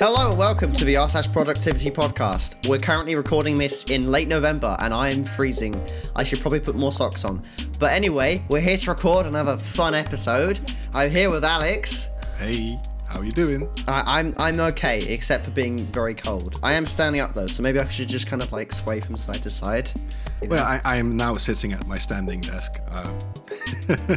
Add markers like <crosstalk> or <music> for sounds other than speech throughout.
Hello and welcome to the r slash productivity podcast. We're currently recording this in late November and I am freezing. I should probably put more socks on. But anyway, we're here to record another fun episode. I'm here with Alex. Hey, how are you doing? I, I'm I'm okay, except for being very cold. I am standing up though, so maybe I should just kind of like sway from side to side. you know? Well, I, I am now sitting at my standing desk. Uh, <laughs>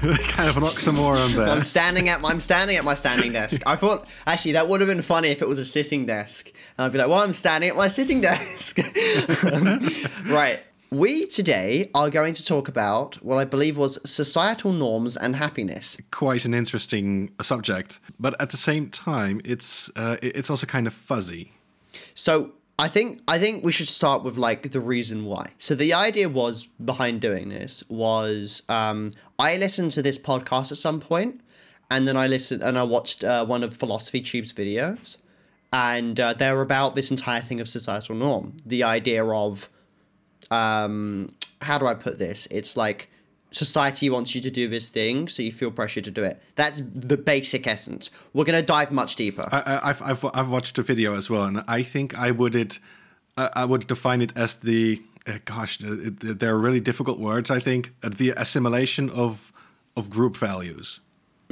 <laughs> kind of an oxymoron there. I'm standing at my, I'm standing at my standing desk. I thought actually that would have been funny if it was a sitting desk, and I'd be like, "Well, I'm standing at my sitting desk." <laughs> right. We today are going to talk about what I believe was societal norms and happiness. Quite an interesting subject, but at the same time, it's uh, it's also kind of fuzzy. So I think I think we should start with like the reason why. So the idea was behind doing this was um, I listened to this podcast at some point, and then I listened and I watched uh, one of Philosophy Tube's videos, and uh, they're about this entire thing of societal norm. The idea of um, how do I put this? It's like society wants you to do this thing, so you feel pressure to do it. That's the basic essence. We're gonna dive much deeper. I, I- I've, I've I've watched the video as well, and I think I would it I would define it as the uh, gosh, they're really difficult words. I think uh, the assimilation of of group values.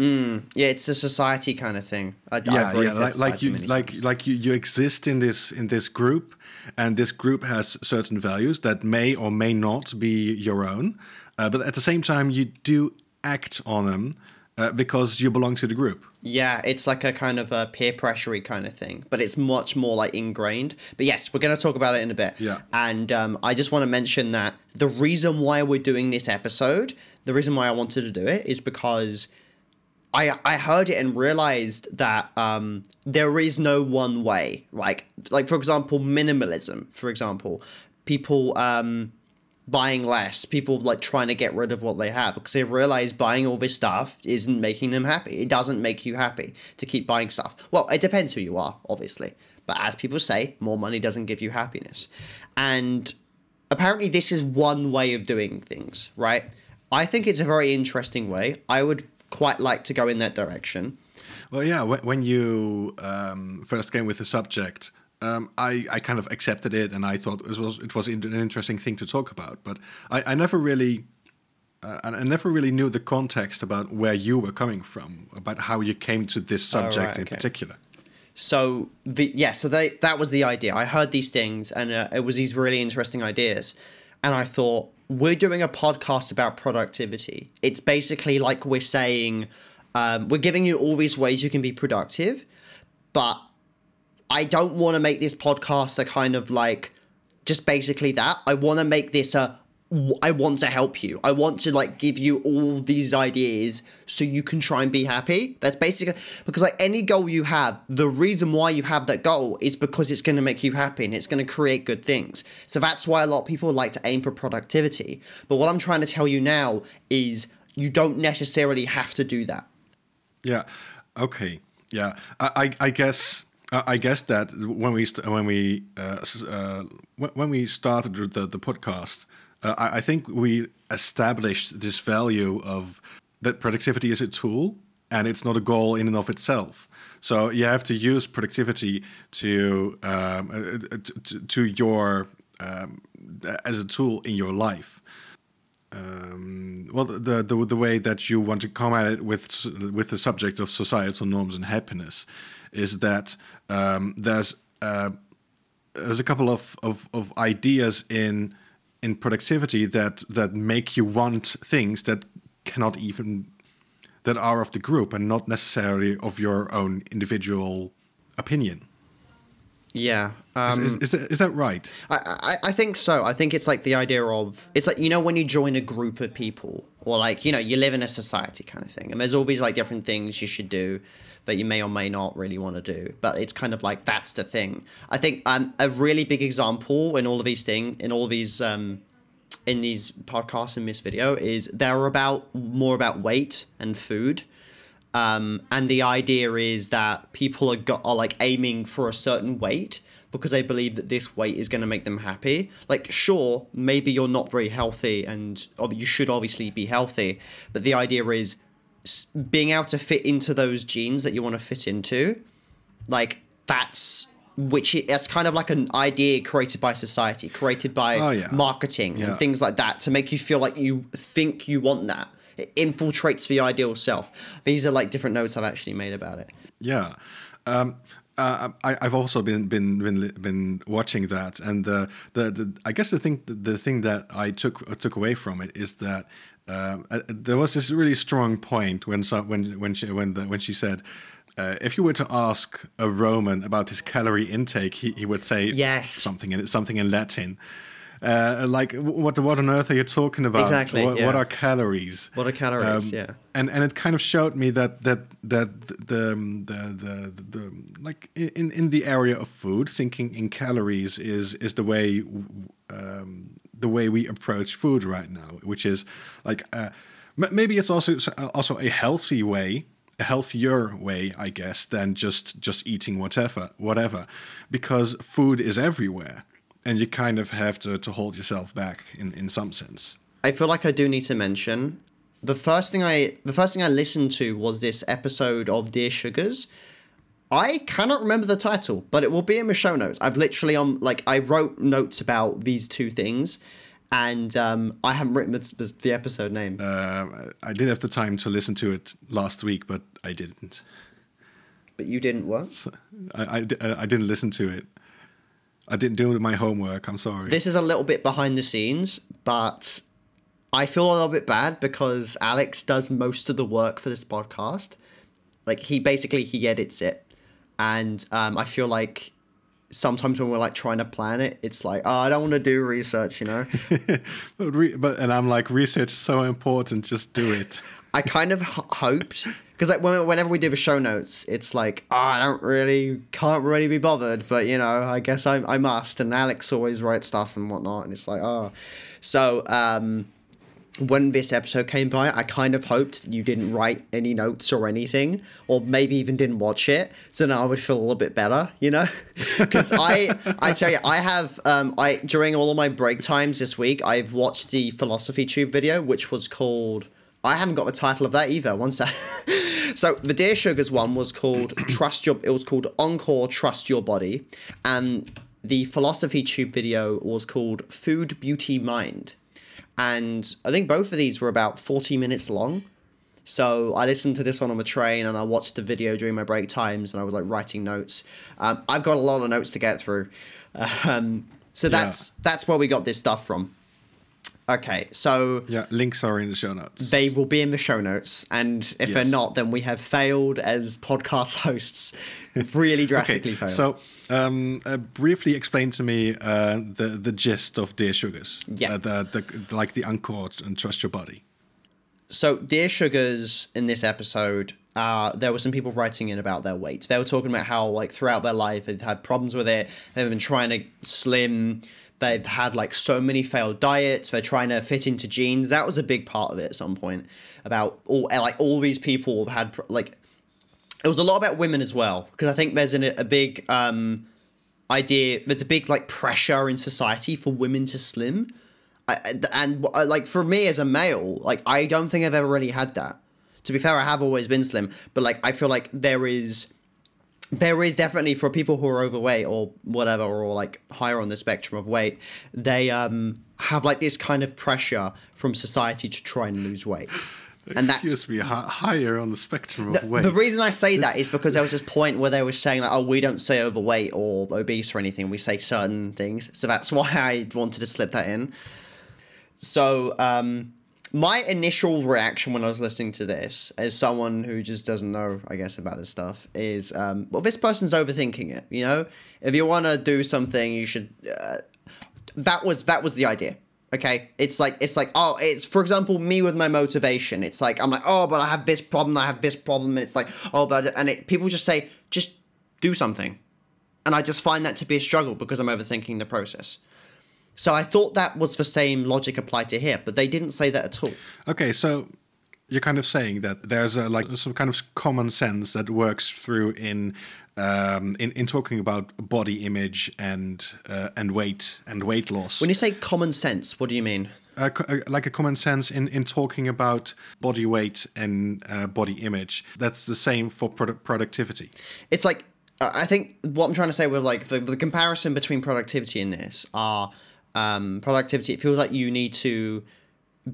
Yeah, it's a society kind of thing. I, yeah, yeah, like, like you like times. like you, you exist in this in this group, and this group has certain values that may or may not be your own, uh, but at the same time you do act on them uh, because you belong to the group. Yeah, it's like a kind of a peer pressure kind of thing, but it's much more like ingrained. But yes, we're going to talk about it in a bit. Yeah. And um, I just want to mention that the reason why we're doing this episode, the reason why I wanted to do it is because I I heard it and realized that um, there is no one way. Like like for example, minimalism. For example, people um, buying less, people like trying to get rid of what they have because they realize buying all this stuff isn't making them happy. It doesn't make you happy to keep buying stuff. Well, it depends who you are, obviously. But as people say, more money doesn't give you happiness. And apparently this is one way of doing things, right? I think it's a very interesting way. I would quite like to go in that direction. Well, yeah, when, when you um, first came with the subject, um, I, I kind of accepted it, and I thought it was it was an interesting thing to talk about. But I, I never really. Uh, and I never really knew the context about where you were coming from, about how you came to this subject right, in okay. particular. So the yeah, so they that was the idea. I heard these things, and uh, it was these really interesting ideas, and I thought we're doing a podcast about productivity. It's basically like we're saying um, we're giving you all these ways you can be productive, but I don't want to make this podcast a kind of like just basically that. I want to make this a I want to help you. I want to like give you all these ideas so you can try and be happy. That's basically because like any goal you have, the reason why you have that goal is because it's going to make you happy and it's going to create good things. So that's why a lot of people like to aim for productivity. But what I'm trying to tell you now is you don't necessarily have to do that. Yeah. Okay. Yeah. I I, I guess I guess that when we st- when we uh, uh, when when we started the the podcast, uh, I, I think we established this value of that productivity is a tool and it's not a goal in and of itself. So you have to use productivity to um, uh, uh, to, to your um, as a tool in your life um, well the, the the way that you want to come at it with with the subject of societal norms and happiness is that um, there's uh, there's a couple of, of, of ideas in in productivity that that make you want things that cannot even that are of the group and not necessarily of your own individual opinion. Yeah. Is, Um, is, is, that right? I, I, I think so. I think it's like the idea of it's like you know when you join a group of people or like you know you live in a society kind of thing and there's all these like different things you should do that you may or may not really want to do but it's kind of like that's the thing. I think um a really big example in all of these things in all of these um in these podcasts in this video is they're about more about weight and food. Um, and the idea is that people are got are like aiming for a certain weight because they believe that this weight is going to make them happy. Like, sure, maybe you're not very healthy, and you should obviously be healthy, but the idea is being able to fit into those jeans that you want to fit into like that's which i- that's kind of like an idea created by society, created by Oh, yeah. marketing Yeah. and things like that to make you feel like you think you want that. It infiltrates the ideal self. These are like different notes I've actually made about it. Yeah. Um, uh, I, I've also been been been been watching that, and the the, the I guess the thing the thing that I took took away from it is that um, uh, there was this really strong point when some, when when she when the, when she said. Uh, if you were to ask a Roman about his calorie intake, he, he would say Yes. something in something in Latin, uh, like what what on earth are you talking about? Exactly, What, yeah. what are calories? What are calories? Um, yeah. and and it kind of showed me that that that the um, the the, the, the like in in the area of food, thinking in calories is is the way um, the way we approach food right now, which is like uh, maybe it's also also a healthy way. A healthier way, I guess, than just just eating whatever, whatever, because food is everywhere, and you kind of have to, to hold yourself back in, in some sense. I feel like I do need to mention the first thing I the first thing I listened to was this episode of Dear Sugars. I cannot remember the title, but it will be in my show notes. I've literally on like I wrote notes about these two things, and um, I haven't written the, the, the episode name. Um, I didn't have the time to listen to it last week, but I didn't. but you didn't what? I, I, I didn't listen to it. I didn't do my homework. I'm sorry. This is a little bit behind the scenes, but I feel a little bit bad because Alex does most of the work for this podcast. Like he basically he edits it, and um, I feel like sometimes when we're like trying to plan it, it's like oh I don't want to do research, you know. <laughs> but, re- but and I'm like, research is so important. Just do it. <laughs> I kind of h- hoped because like when, whenever we do the show notes, it's like oh, I don't really can't really be bothered, but you know I guess I I must. And Alex always writes stuff and whatnot, and it's like oh, so um, when this episode came by, I kind of hoped you didn't write any notes or anything, or maybe even didn't watch it, so now I would feel a little bit better, you know, <laughs> because I I tell you I have um I during all of my break times this week I've watched the philosophy tube video which was called. I haven't got the title of that either. One sec. <laughs> so the Dear Sugars one was called <clears throat> Trust Your. It was called Encore Trust Your Body, and the philosophy tube video was called Food Beauty Mind, and I think both of these were about forty minutes long. So I listened to this one on the train and I watched the video during my break times and I was like writing notes. Um, I've got a lot of notes to get through. <laughs> Um, so that's that's where we got this stuff from. Okay, so Yeah, links are in the show notes. they will be in the show notes, and if they're not, then we have failed as podcast <laughs> hosts. Really drastically failed. So, um, uh, briefly explain to me uh, the the gist of Dear Sugars. Yeah. Uh, the, the like the encore and trust your body. so dear sugars in this episode uh, there were some people writing in about their weight they were talking about how like throughout their life they've had problems with it they've been trying to slim they've had like so many failed diets they're trying to fit into jeans that was a big part of it at some point about all like all these people have had like it was a lot about women as well because i think there's an, a big um idea there's a big like pressure in society for women to slim I, and like for me as a male, like I don't think I've ever really had that. To be fair, I have always been slim, but like I feel like there is, there is definitely for people who are overweight or whatever, or like higher on the spectrum of weight, they um have like this kind of pressure from society to try and lose weight, and that's Excuse me, hi- higher on the spectrum of weight. the reason I say that is because there was this <laughs> point where they were saying like, oh, we don't say overweight or obese or anything. We say certain things. So that's why I wanted to slip that in. So, um, my initial reaction when I was listening to this, as someone who just doesn't know, I guess, about this stuff, is, um, well, this person's overthinking it. You know, if you want to do something, you should. Uh, that was that was the idea. Okay, it's like it's like oh, it's for example me with my motivation. It's like I'm like oh, but I have this problem, I have this problem, and it's like oh, but and it, people just say just do something, and I just find that to be a struggle because I'm overthinking the process. So I thought that was the same logic applied to here, but they didn't say that at all. Okay, so you're kind of saying that there's a, like some kind of common sense that works through in um, in, in talking about body image and uh, and weight and weight loss. When you say common sense, what do you mean? uh, like a common sense in, in talking about body weight and uh, body image. That's the same for produ- productivity. It's like I think what I'm trying to say with like the, the comparison between productivity and this are um, productivity. It feels like you need to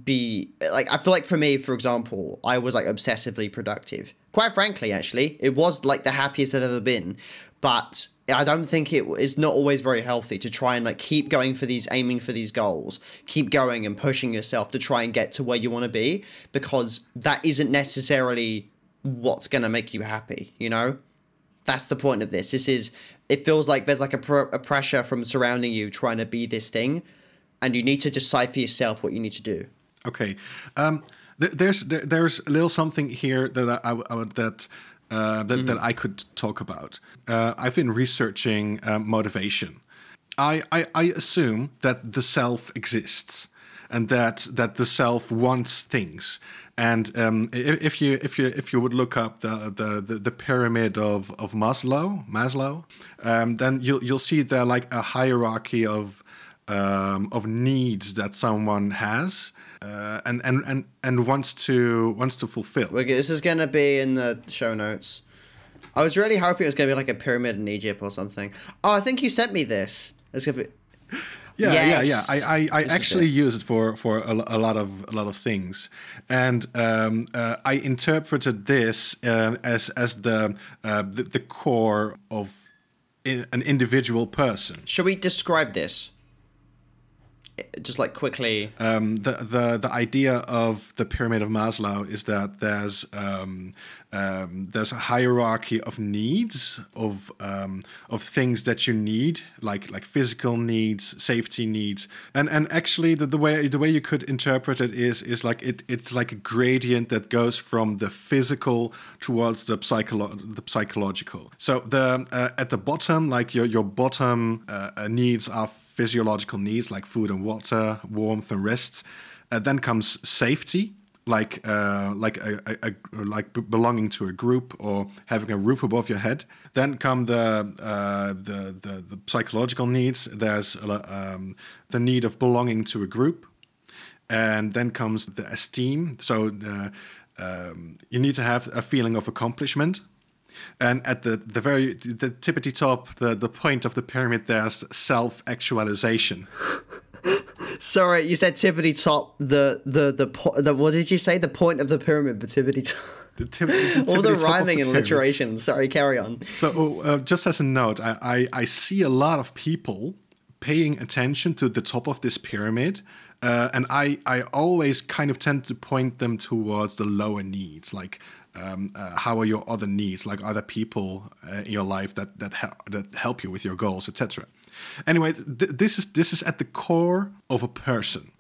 be like I feel like for me, for example, I was like obsessively productive. Quite frankly, actually, it was like the happiest I've ever been. But I don't think it is not always very healthy to try and like keep going for these, aiming for these goals, keep going and pushing yourself to try and get to where you want to be because that isn't necessarily what's gonna make you happy. You know, that's the point of this. This is it feels like there's like a, pr- a pressure from surrounding you trying to be this thing, and you need to decide for yourself what you need to do. Okay, um, th- there's there, there's a little something here that I, I, I that. Uh, that, mm-hmm. that I could talk about. Uh, I've been researching uh, motivation. I, I, I assume that the self exists and that that the self wants things. And um, if you if you if you would look up the the, the, the pyramid of, of Maslow Maslow, um, then you'll you'll see there like a hierarchy of um, of needs that someone has uh, and, and, and, and wants to wants to fulfill. This is gonna be in the show notes. I was really hoping it was gonna be like a pyramid in Egypt or something. Oh, I think you sent me this. It's gonna be. Yeah, yes. yeah, yeah. I, I, I actually use it for for a, a, lot of a lot of things, and um, uh, I interpreted this uh, as as the, uh, the, the core of in, an individual person. Shall we describe this? just like quickly um, the the the idea of the pyramid of Maslow is that there's um, um, there's a hierarchy of needs of um, of things that you need, like like physical needs, safety needs, and and actually the, the way the way you could interpret it is is like it it's like a gradient that goes from the physical towards the psycholo- the psychological. So the uh, at the bottom, like your your bottom uh, uh needs are physiological needs like food and water, warmth and rest. Uh, then comes safety like uh, like a, a, a, like belonging to a group or having a roof above your head. Then come the uh, the, the, the psychological needs. There's um, the need of belonging to a group, and then comes the esteem. So uh, um, you need to have a feeling of accomplishment. And at the, the very the tippity top, the, the point of the pyramid, there's self actualization. Sorry, you said tippity top. The the the, po- the what did you say? The point of the pyramid, the tippity top. The tip, the <laughs> All the rhyming the and alliteration. Sorry, carry on. So, oh, uh, just as a note, I, I, I see a lot of people paying attention to the top of this pyramid, uh, and I I always kind of tend to point them towards the lower needs, like um, uh, how are your other needs, like other people uh, in your life that that help that help you with your goals, etc. Anyway, th- this is this is at the core of a person.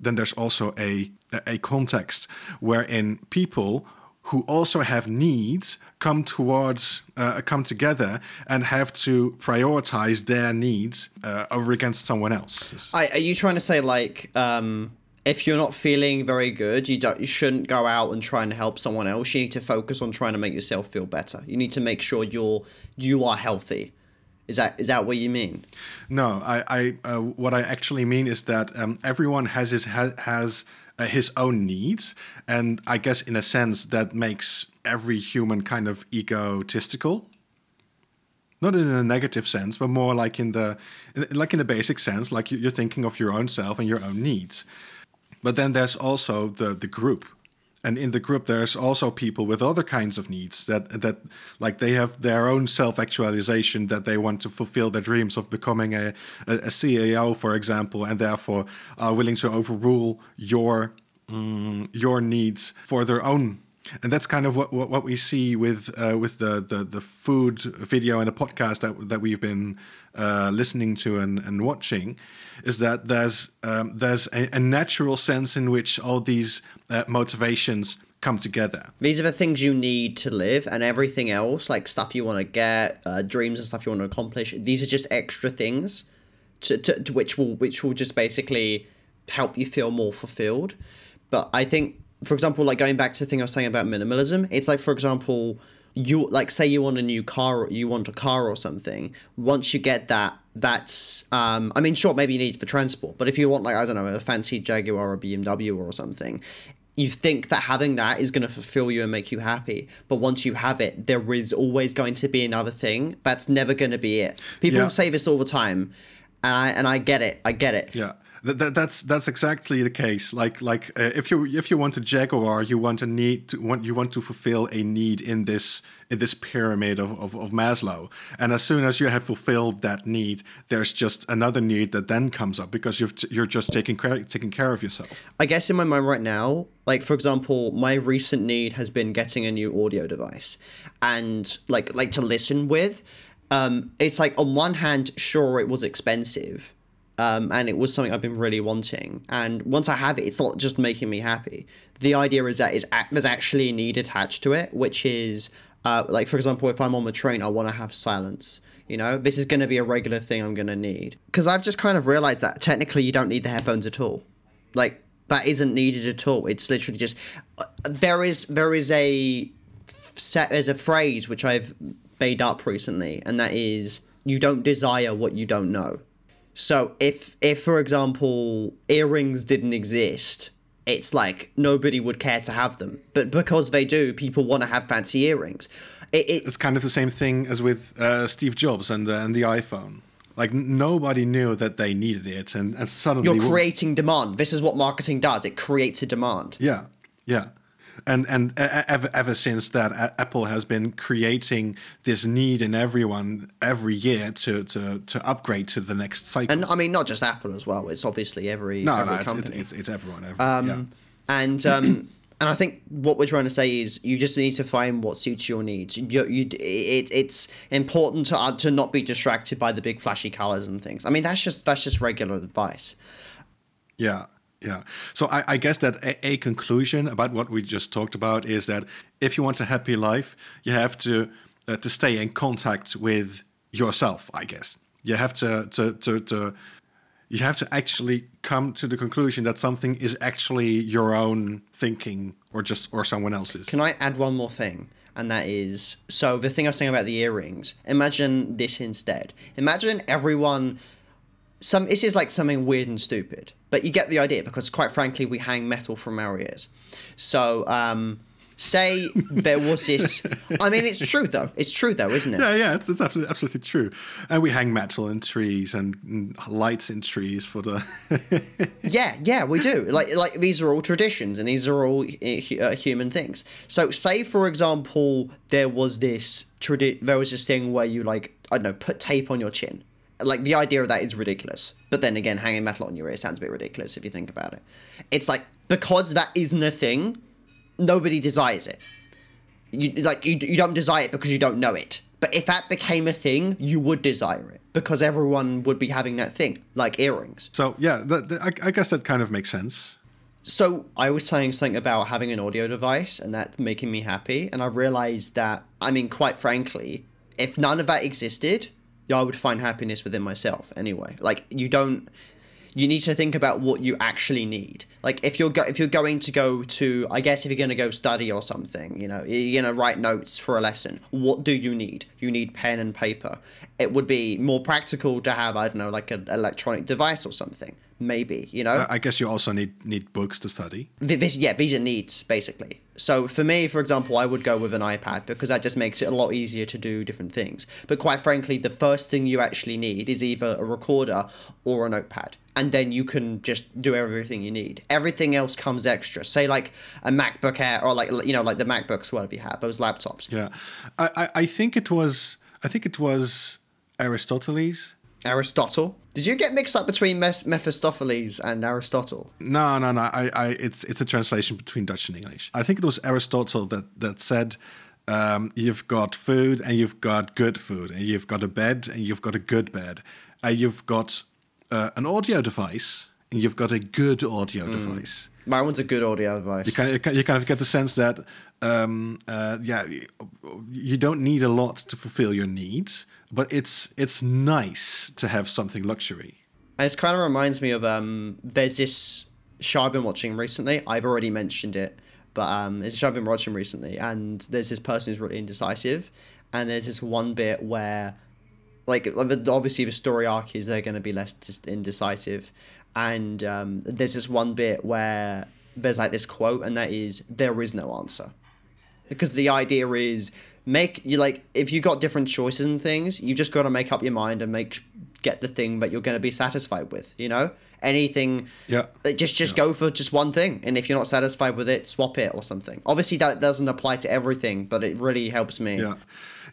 Then there's also a a context wherein people who also have needs come towards uh, come together and have to prioritize their needs uh, over against someone else. I, are you trying to say like um, if you're not feeling very good, you don't you shouldn't go out and try and help someone else. You need to focus on trying to make yourself feel better. You need to make sure you're you are healthy. Is that is that what you mean? No, I, I uh, what I actually mean is that um, everyone has his ha- has uh, his own needs, and I guess in a sense that makes every human kind of egotistical. Not in a negative sense, but more like in the like in the basic sense, like you're thinking of your own self and your own needs. But then there's also the the group and in the group there's also people with other kinds of needs that that like they have their own self-actualization that they want to fulfill their dreams of becoming a, a, a ceo for example and therefore are willing to overrule your mm, your needs for their own and that's kind of what what, what we see with uh, with the, the the food video and the podcast that that we've been uh, listening to and, and watching is that there's um, there's a, a, natural sense in which all these uh, motivations come together. These are the things you need to live, and everything else, like stuff you want to get, uh, dreams and stuff you want to accomplish. These are just extra things to, to, to which will which will just basically help you feel more fulfilled. But I think, for example, like going back to the thing I was saying about minimalism, it's like for example you like say you want a new car or you want a car or something once you get that that's um i mean sure maybe you need it for transport but if you want like i don't know a fancy jaguar or bmw or something you think that having that is going to fulfill you and make you happy. But once you have it there is always going to be another thing that's never going to be it. People Yeah. say this all the time and i and i get it. I get it. Yeah, that, that, that's that's exactly the case. Like like uh, if you if you want a jaguar, you want a need to want you want to fulfill a need in this in this pyramid of, of, of Maslow. And as soon as you have fulfilled that need, there's just another need that then comes up because you've you're just taking care taking care of yourself. I guess in my mind right now, like for example, my recent need has been getting a new audio device and like like to listen with. Um, it's like on one hand, sure, it was expensive, um, and it was something I've been really wanting. And once I have it, it's not just making me happy. The idea is that ac- there's actually a need attached to it, which is uh, like for example, if I'm on the train, I want to have silence. You know, this is going to be a regular thing I'm going to need because I've just kind of realized that technically you don't need the headphones at all. Like that isn't needed at all. It's literally just uh, there is there is a set there's a phrase which I've made up recently, and that is you don't desire what you don't know. So if if for example earrings didn't exist, it's like nobody would care to have them. But because they do, people want to have fancy earrings. It, it, It's kind of the same thing as with uh, Steve Jobs and the, and the iPhone. Like nobody knew that they needed it, and, and suddenly you're creating demand. This is what marketing does. It creates a demand. Yeah, yeah. And and ever ever since that, Apple has been creating this need in everyone every year to to to upgrade to the next cycle. And I mean, not just Apple as well. It's obviously every no, every no, it's, it's it's it's everyone. Every, yeah. and um, <clears throat> and I think what we're trying to say is you just need to find what suits your needs. You, you it, it's important to uh, to not be distracted by the big flashy colors and things. I mean, that's just that's just regular advice. Yeah, yeah. So I, I guess that a, a conclusion about what we just talked about is that if you want a happy life, you have to uh, to stay in contact with yourself. I guess you have to to to. to you have to actually come to the conclusion that something is actually your own thinking or just or someone else's. Can I add one more thing? And that is so the thing I was saying about the earrings. Imagine this instead. Imagine everyone. Some this is like something weird and stupid, but you get the idea because quite frankly we hang metal from our ears. So um, say there was this. I mean, it's true though. It's true though, isn't it? Yeah, yeah, it's, it's absolutely, absolutely true. And we hang metal in trees and, and lights in trees for the. <laughs> Yeah, yeah, we do. Like, like these are all traditions, and these are all uh, uh, human things. So, say for example, there was this tradi- there was this thing where you like I don't know, put tape on your chin. Like the idea of that is ridiculous. But then again, hanging metal on your ear sounds a bit ridiculous if you think about it. It's like because that isn't a thing, nobody desires it. You like you you don't desire it because you don't know it. But if that became a thing, you would desire it because everyone would be having that thing, like earrings. so, yeah, that, that- I, I guess that kind of makes sense. So I was saying something about having an audio device and that making me happy, and I realized that I mean, quite frankly, if none of that existed, I would find happiness within myself anyway. Like you don't, you need to think about what you actually need. Like if you're go- if you're going to go to, I guess if you're going to go study or something, you know, you're going to write notes for a lesson. What do you need? You need pen and paper. It would be more practical to have, I don't know, like an electronic device or something. Maybe, you know. I guess you also need need books to study. This yeah these are needs basically so for me for example i would go with an ipad because that just makes it a lot easier to do different things but quite frankly the first thing you actually need is either a recorder or a notepad and then you can just do everything you need everything else comes extra say like a macbook air or like you know like the macbooks whatever you have those laptops Yeah, I, I, I think it was I think it was Aristoteles. Aristotle did you get mixed up between Mes- mephistopheles and aristotle No, no, no. I, I, it's it's a translation between Dutch and English. I think it was Aristotle that that said, um, "You've got food and you've got good food, and you've got a bed and you've got a good bed, and you've got uh, an audio device and you've got a good audio device." my one's a good audio device You kind of you kind of get the sense that um, uh, yeah, you don't need a lot to fulfill your needs, but it's it's nice to have something luxury. And It kind of reminds me of um. There's this show I've been watching recently. I've already mentioned it, but um, there's a show I've been watching recently, and there's this person who's really indecisive, and there's this one bit where, like, obviously the story arc is they're going to be less just indecisive, and um, there's this one bit where there's like this quote, and that is there is no answer, because the idea is make you like if you got different choices and things, you just got to make up your mind and make get the thing that you're going to be satisfied with. You know, anything. Yeah. Just just go for just one thing, and if you're not satisfied with it, swap it or something. Obviously, that doesn't apply to everything, but it really helps me. Yeah.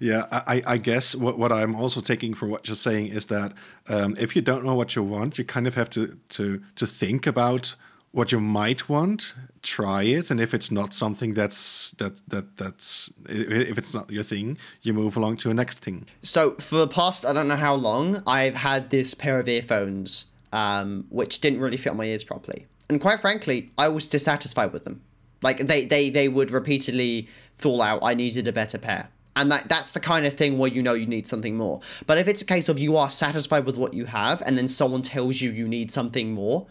Yeah, I, I- I guess what, what I'm also taking from what you're saying is that um, if you don't know what you want, you kind of have to, to, to think about what you might want, try it, and if it's not something that's that that that's if it's not your thing, you move along to a next thing. So for the past, I don't know how long, I've had this pair of earphones, um, which didn't really fit on my ears properly, and quite frankly, I was dissatisfied with them. Like they they they would repeatedly fall out. I needed a better pair. And that that's the kind of thing where you know you need something more. But if it's a case of you are satisfied with what you have and then someone tells you you need something more,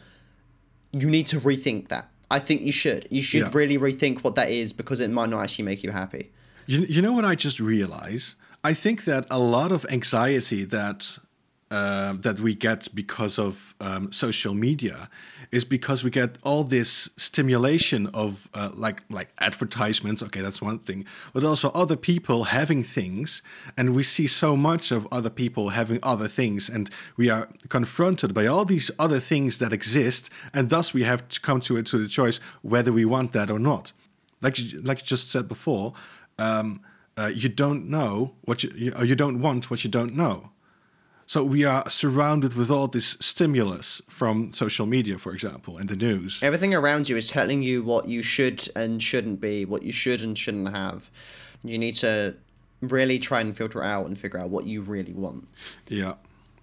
you need to rethink that. I think you should. You should Yeah. really rethink what that is because it might not actually make you happy. You, you know what I just realized? I think that a lot of anxiety that uh, that we get because of um, social media is because we get all this stimulation of uh, like like advertisements. Okay, that's one thing, but also other people having things, and we see so much of other people having other things, and we are confronted by all these other things that exist, and thus we have to come to it to the choice whether we want that or not. Like you, like you just said before, um, uh, you don't know what you, you you don't want what you don't know. So we are surrounded with all this stimulus from social media, for example, and the news. Everything around you is telling you what you should and shouldn't be, what you should and shouldn't have. You need to really try and filter out and figure out what you really want. Yeah,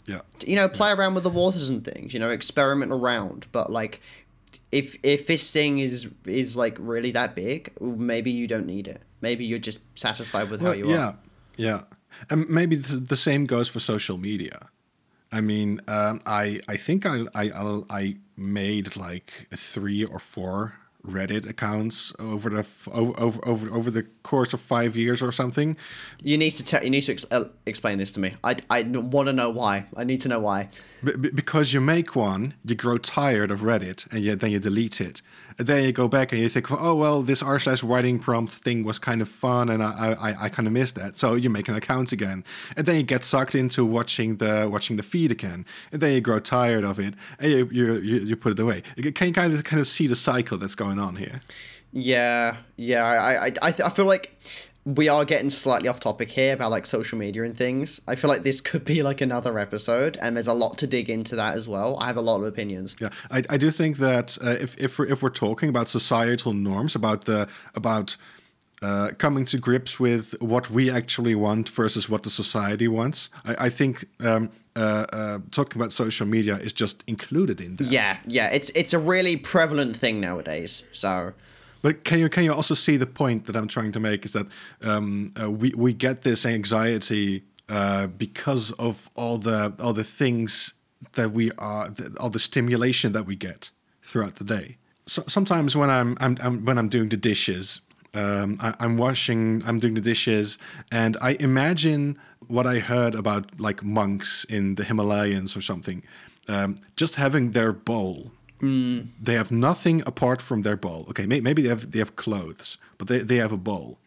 yeah, You know, play around with the waters and things. You know, experiment around. But like, if if this thing is is like really that big, maybe you don't need it. Maybe you're just satisfied with how you yeah, are. Yeah. Yeah. And maybe the same goes for social media. I mean, um, I I think I I I'll- made like three or four Reddit accounts over the over over over, over the course of five years or something. You need to tell. You need to ex- uh, explain this to me. I I want to know why. I need to know why. B- because you make one, you grow tired of Reddit, and you, then you delete it. Then you go back and you think, oh well, this r slash writing prompt thing was kind of fun, and I I, I kind of missed that. So you make an account again, and then you get sucked into watching the watching the feed again, and then you grow tired of it, and you you you, you put it away. Can you can kind of kind of see the cycle that's going on here. Yeah, yeah. I, I, I feel like we are getting slightly off topic here about like social media and things. I feel like this could be like another episode, and there's a lot to dig into that as well. I have a lot of opinions. Yeah, I, I do think that uh, if if we're, if we're talking about societal norms, about the about uh, coming to grips with what we actually want versus what the society wants, I, I think um, uh, uh, talking about social media is just included in that. Yeah, yeah. It's it's a really prevalent thing nowadays. So But can you can you also see the point that I'm trying to make is that um, uh, we we get this anxiety uh, because of all the all the things that we are the, all the stimulation that we get throughout the day. So, sometimes when I'm, I'm, I'm when I'm doing the dishes, um, I, I'm washing, I'm doing the dishes, and I imagine what I heard about like monks in the Himalayas or something, um, just having their bowl Mm. they have nothing apart from their bowl. Okay, may, maybe they have they have clothes, but they, they have a bowl,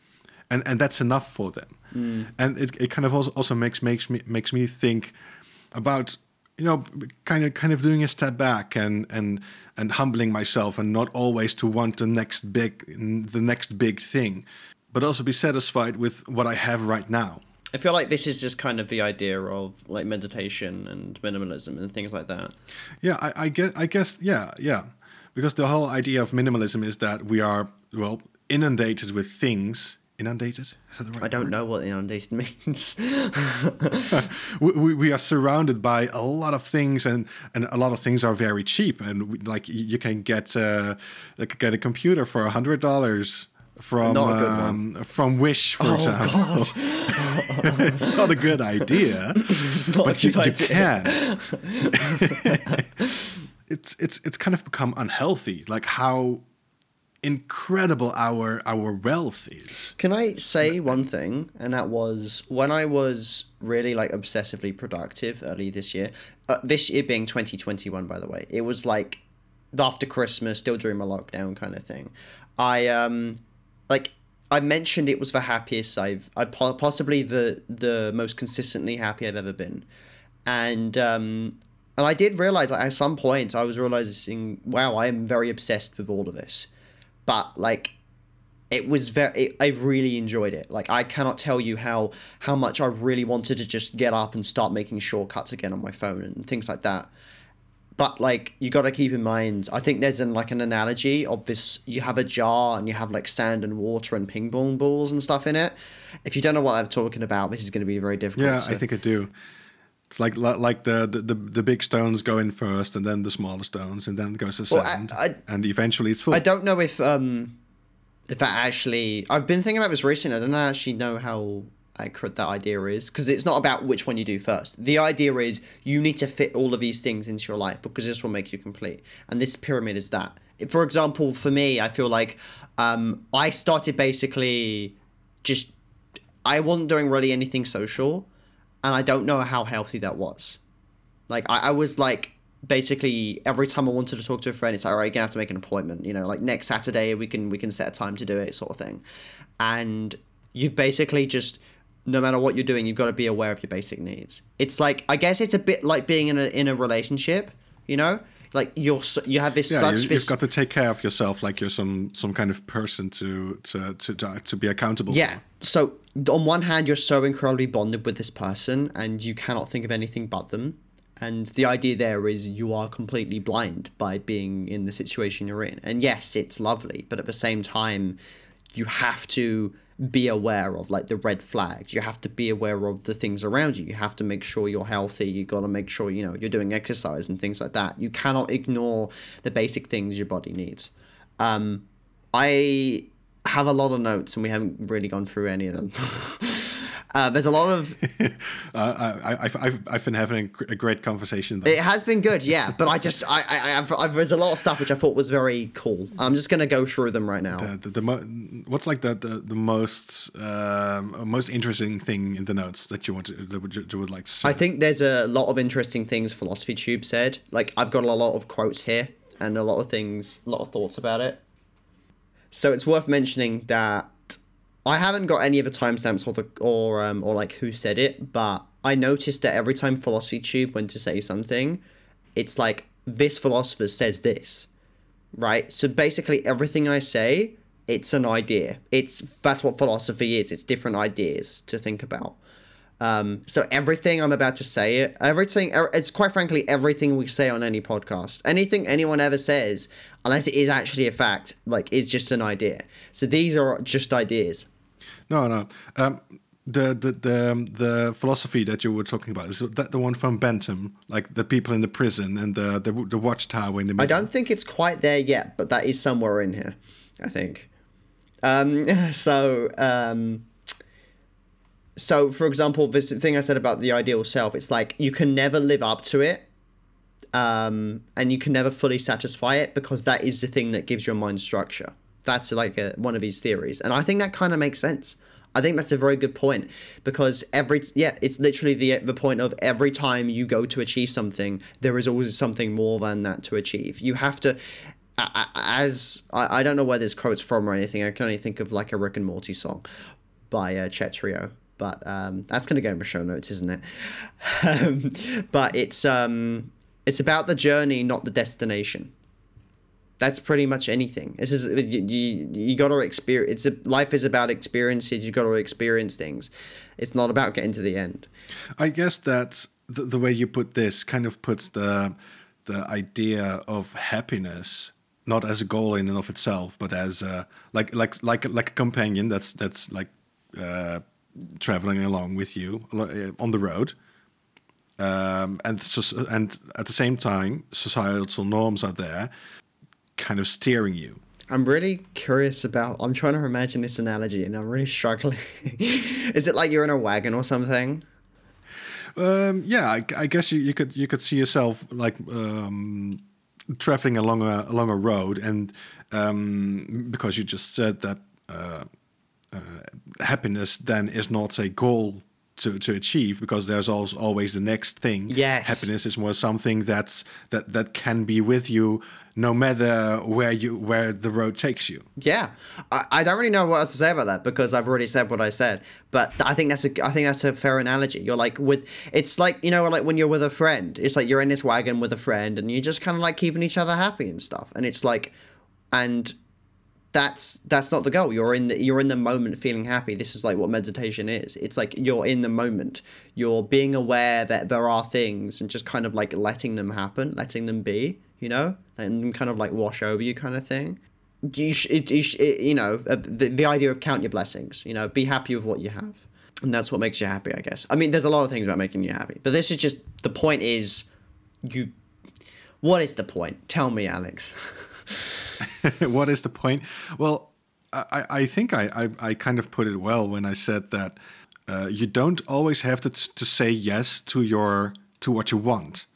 and and that's enough for them. Mm. And it, it kind of also, also makes makes me makes me think about you know kind of kind of doing a step back and and and humbling myself and not always to want the next big the next big thing, but also be satisfied with what I have right now. I feel like this is just kind of the idea of like meditation and minimalism and things like that. Yeah, I, I guess. I guess. Yeah, yeah. Because the whole idea of minimalism is that we are well inundated with things. Inundated? Is that the right I don't word? know what inundated <laughs> means. <laughs> We, we, we are surrounded by a lot of things, and, and a lot of things are very cheap. And we, like you you can get uh, like get a computer for a hundred dollars from Not a good one. um, from Wish, for Oh, example. <laughs> it's not a good idea. <laughs> it's not but a you, good you idea. can. <laughs> it's it's it's kind of become unhealthy, like how incredible our our wealth is. Can I say one thing? And that was when I was really like obsessively productive early this year. Uh, this year being 2021, by the way, it was like after Christmas, still during my lockdown kind of thing. I um like I mentioned it was the happiest I've I possibly the the most consistently happy I've ever been, and um and I did realize like, at some point I was realizing wow I am very obsessed with all of this, but like it was very it, i really enjoyed it. Like i cannot tell you how how much i really wanted to just get up and start making shortcuts again on my phone and things like that but like you got to keep in mind i think there's an like an analogy of this you have a jar and you have like sand and water and ping pong balls and stuff in it if you don't know what i'm talking about this is going to be very difficult Yeah, I think I do. It's like like the, the, the, big stones go in first, and then the smaller stones, and then it goes to Well, I- sand, I- and eventually it's full. I don't know if um if that actually I've been thinking about this recently. I don't actually know how accurate that idea is because it's not about which one you do first. The idea is you need to fit all of these things into your life because this will make you complete. And this pyramid is that. For example, for me, I feel like um I started basically just I wasn't doing really anything social and I don't know how healthy that was. Like I, I was like basically every time I wanted to talk to a friend, it's like, all right, you're gonna have to make an appointment. You know, like next Saturday we can we can set a time to do it, sort of thing. And you've basically just no matter what you're doing, you've got to be aware of your basic needs. It's like I guess it's a bit like being in a in a relationship, you know, like you're, you have this yeah, such You, you've got to take care of yourself, like you're some some kind of person to to to to, to be accountable. Yeah. So on one hand, you're so incredibly bonded with this person, and you cannot think of anything but them. And the idea there is you are completely blind by being in the situation you're in. And yes, it's lovely, but at the same time, you have to be aware of like the red flags. You have to be aware of the things around you. You have to make sure you're healthy. You got to make sure you know you're doing exercise and things like that. You cannot ignore the basic things your body needs. Um, I have a lot of notes and we haven't really gone through any of them. <laughs> uh, there's a lot of. <laughs> uh, I, I, I've, I've been having a great conversation. Though. It has been good, yeah. <laughs> But I just, I, I, I've, I've, there's a lot of stuff which I thought was very cool. I'm just gonna go through them right now. the, the, the mo- what's like the the, the most um, most interesting thing in the notes that you want to that would, you would like to? I think there's a lot of interesting things Philosophy Tube said. Like I've got a lot of quotes here and a lot of things, a lot of thoughts about it. So it's worth mentioning that I haven't got any of the timestamps or the or um or like who said it, but I noticed that every time Philosophy Tube went to say something, it's like this philosopher says this, right? So basically everything I say, it's an idea. It's that's what philosophy is. It's different ideas to think about. Um, so everything I'm about to say, it everything, er, it's quite frankly everything we say on any podcast, anything anyone ever says, unless it is actually a fact, like is just an idea. So these are just ideas. No, no. Um, the the the um, the philosophy that you were talking about is that the one from Bentham, like the people in the prison and the the, the watchtower in the middle. I don't think it's quite there yet, but that is somewhere in here, I think. Um, <laughs> so, um, so for example, this thing I said about the ideal self, it's like you can never live up to it, um, and you can never fully satisfy it because that is the thing that gives your mind structure. That's like a, one of these theories, and I think that kind of makes sense. I think that's a very good point because every yeah, it's literally the the point of every time you go to achieve something, there is always something more than that to achieve. You have to, as I, I don't know where this quote's from or anything. I can only think of like a Rick and Morty song by uh, Chet Trio, but um, that's gonna go in the show notes, isn't it? <laughs> um, but it's um, it's about the journey, not the destination that's pretty much anything. This is you, you, you got to experience. It's a, life is about experiences. You got to experience things. It's not about getting to the end. I guess that the, the way you put this kind of puts the the idea of happiness not as a goal in and of itself, but as a, like like like like a companion that's that's like uh, traveling along with you uh, on the road. Um, and so, and at the same time, societal norms are there, kind of steering you. I'm really curious about. I'm trying to imagine this analogy, and I'm really struggling. <laughs> is it like you're in a wagon or something? Um, yeah, I, I guess you, you could you could see yourself like um, traveling along a along a road, and um, because you just said that uh, uh, happiness then is not a goal to, to achieve because there's also always the next thing. Yes. Happiness is more something that's that that can be with you no matter where you where the road takes you. Yeah, I, I don't really know what else to say about that because I've already said what I said. But I think that's a I think that's a fair analogy. You're like with it's like you know like when you're with a friend. It's like you're in this wagon with a friend and you're just kind of like keeping each other happy and stuff. And it's like, and that's that's not the goal. You're in the you're in the moment feeling happy. This is like what meditation is. It's like you're in the moment. You're being aware that there are things and just kind of like letting them happen, letting them be you know, and kind of like wash over you, kind of thing. You, sh- it, you, sh- it, you know, uh, the, the idea of count your blessings. You know, be happy with what you have, and that's what makes you happy, I guess. I mean, there's a lot of things about making you happy, but this is just the point. Is you, what is the point? Tell me, Alex. <laughs> <laughs> what is the point? Well, I, I think I, I, I kind of put it well when I said that uh, you don't always have to, to say yes to your to what you want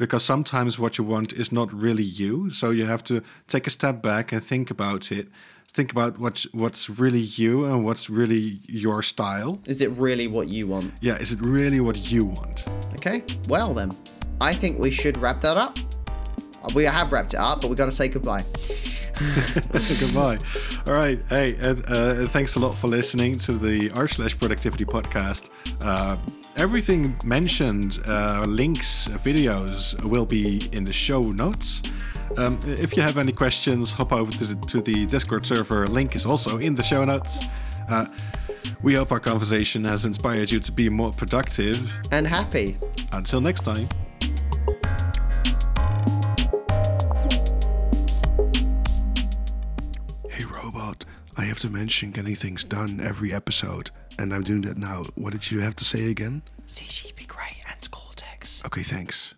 because sometimes what you want is not really you. So you have to take a step back and think about it. Think about what's what's really you and what's really your style. Is it really what you want? Yeah, is it really what you want? Okay, well then, I think we should wrap that up. We have wrapped it up, but we've got to say goodbye. <laughs> Goodbye. All right. Hey, uh, thanks a lot for listening to the r slash productivity podcast. Uh, everything mentioned, uh, links, videos, will be in the show notes. Um, if you have any questions, hop over to the, to the Discord server. Link is also in the show notes. Uh, we hope our conversation has inspired you to be more productive and happy. Until next time. I have to mention getting things done every episode, and I'm doing that now. What did you have to say again? CGP Grey and Cortex. Okay, thanks.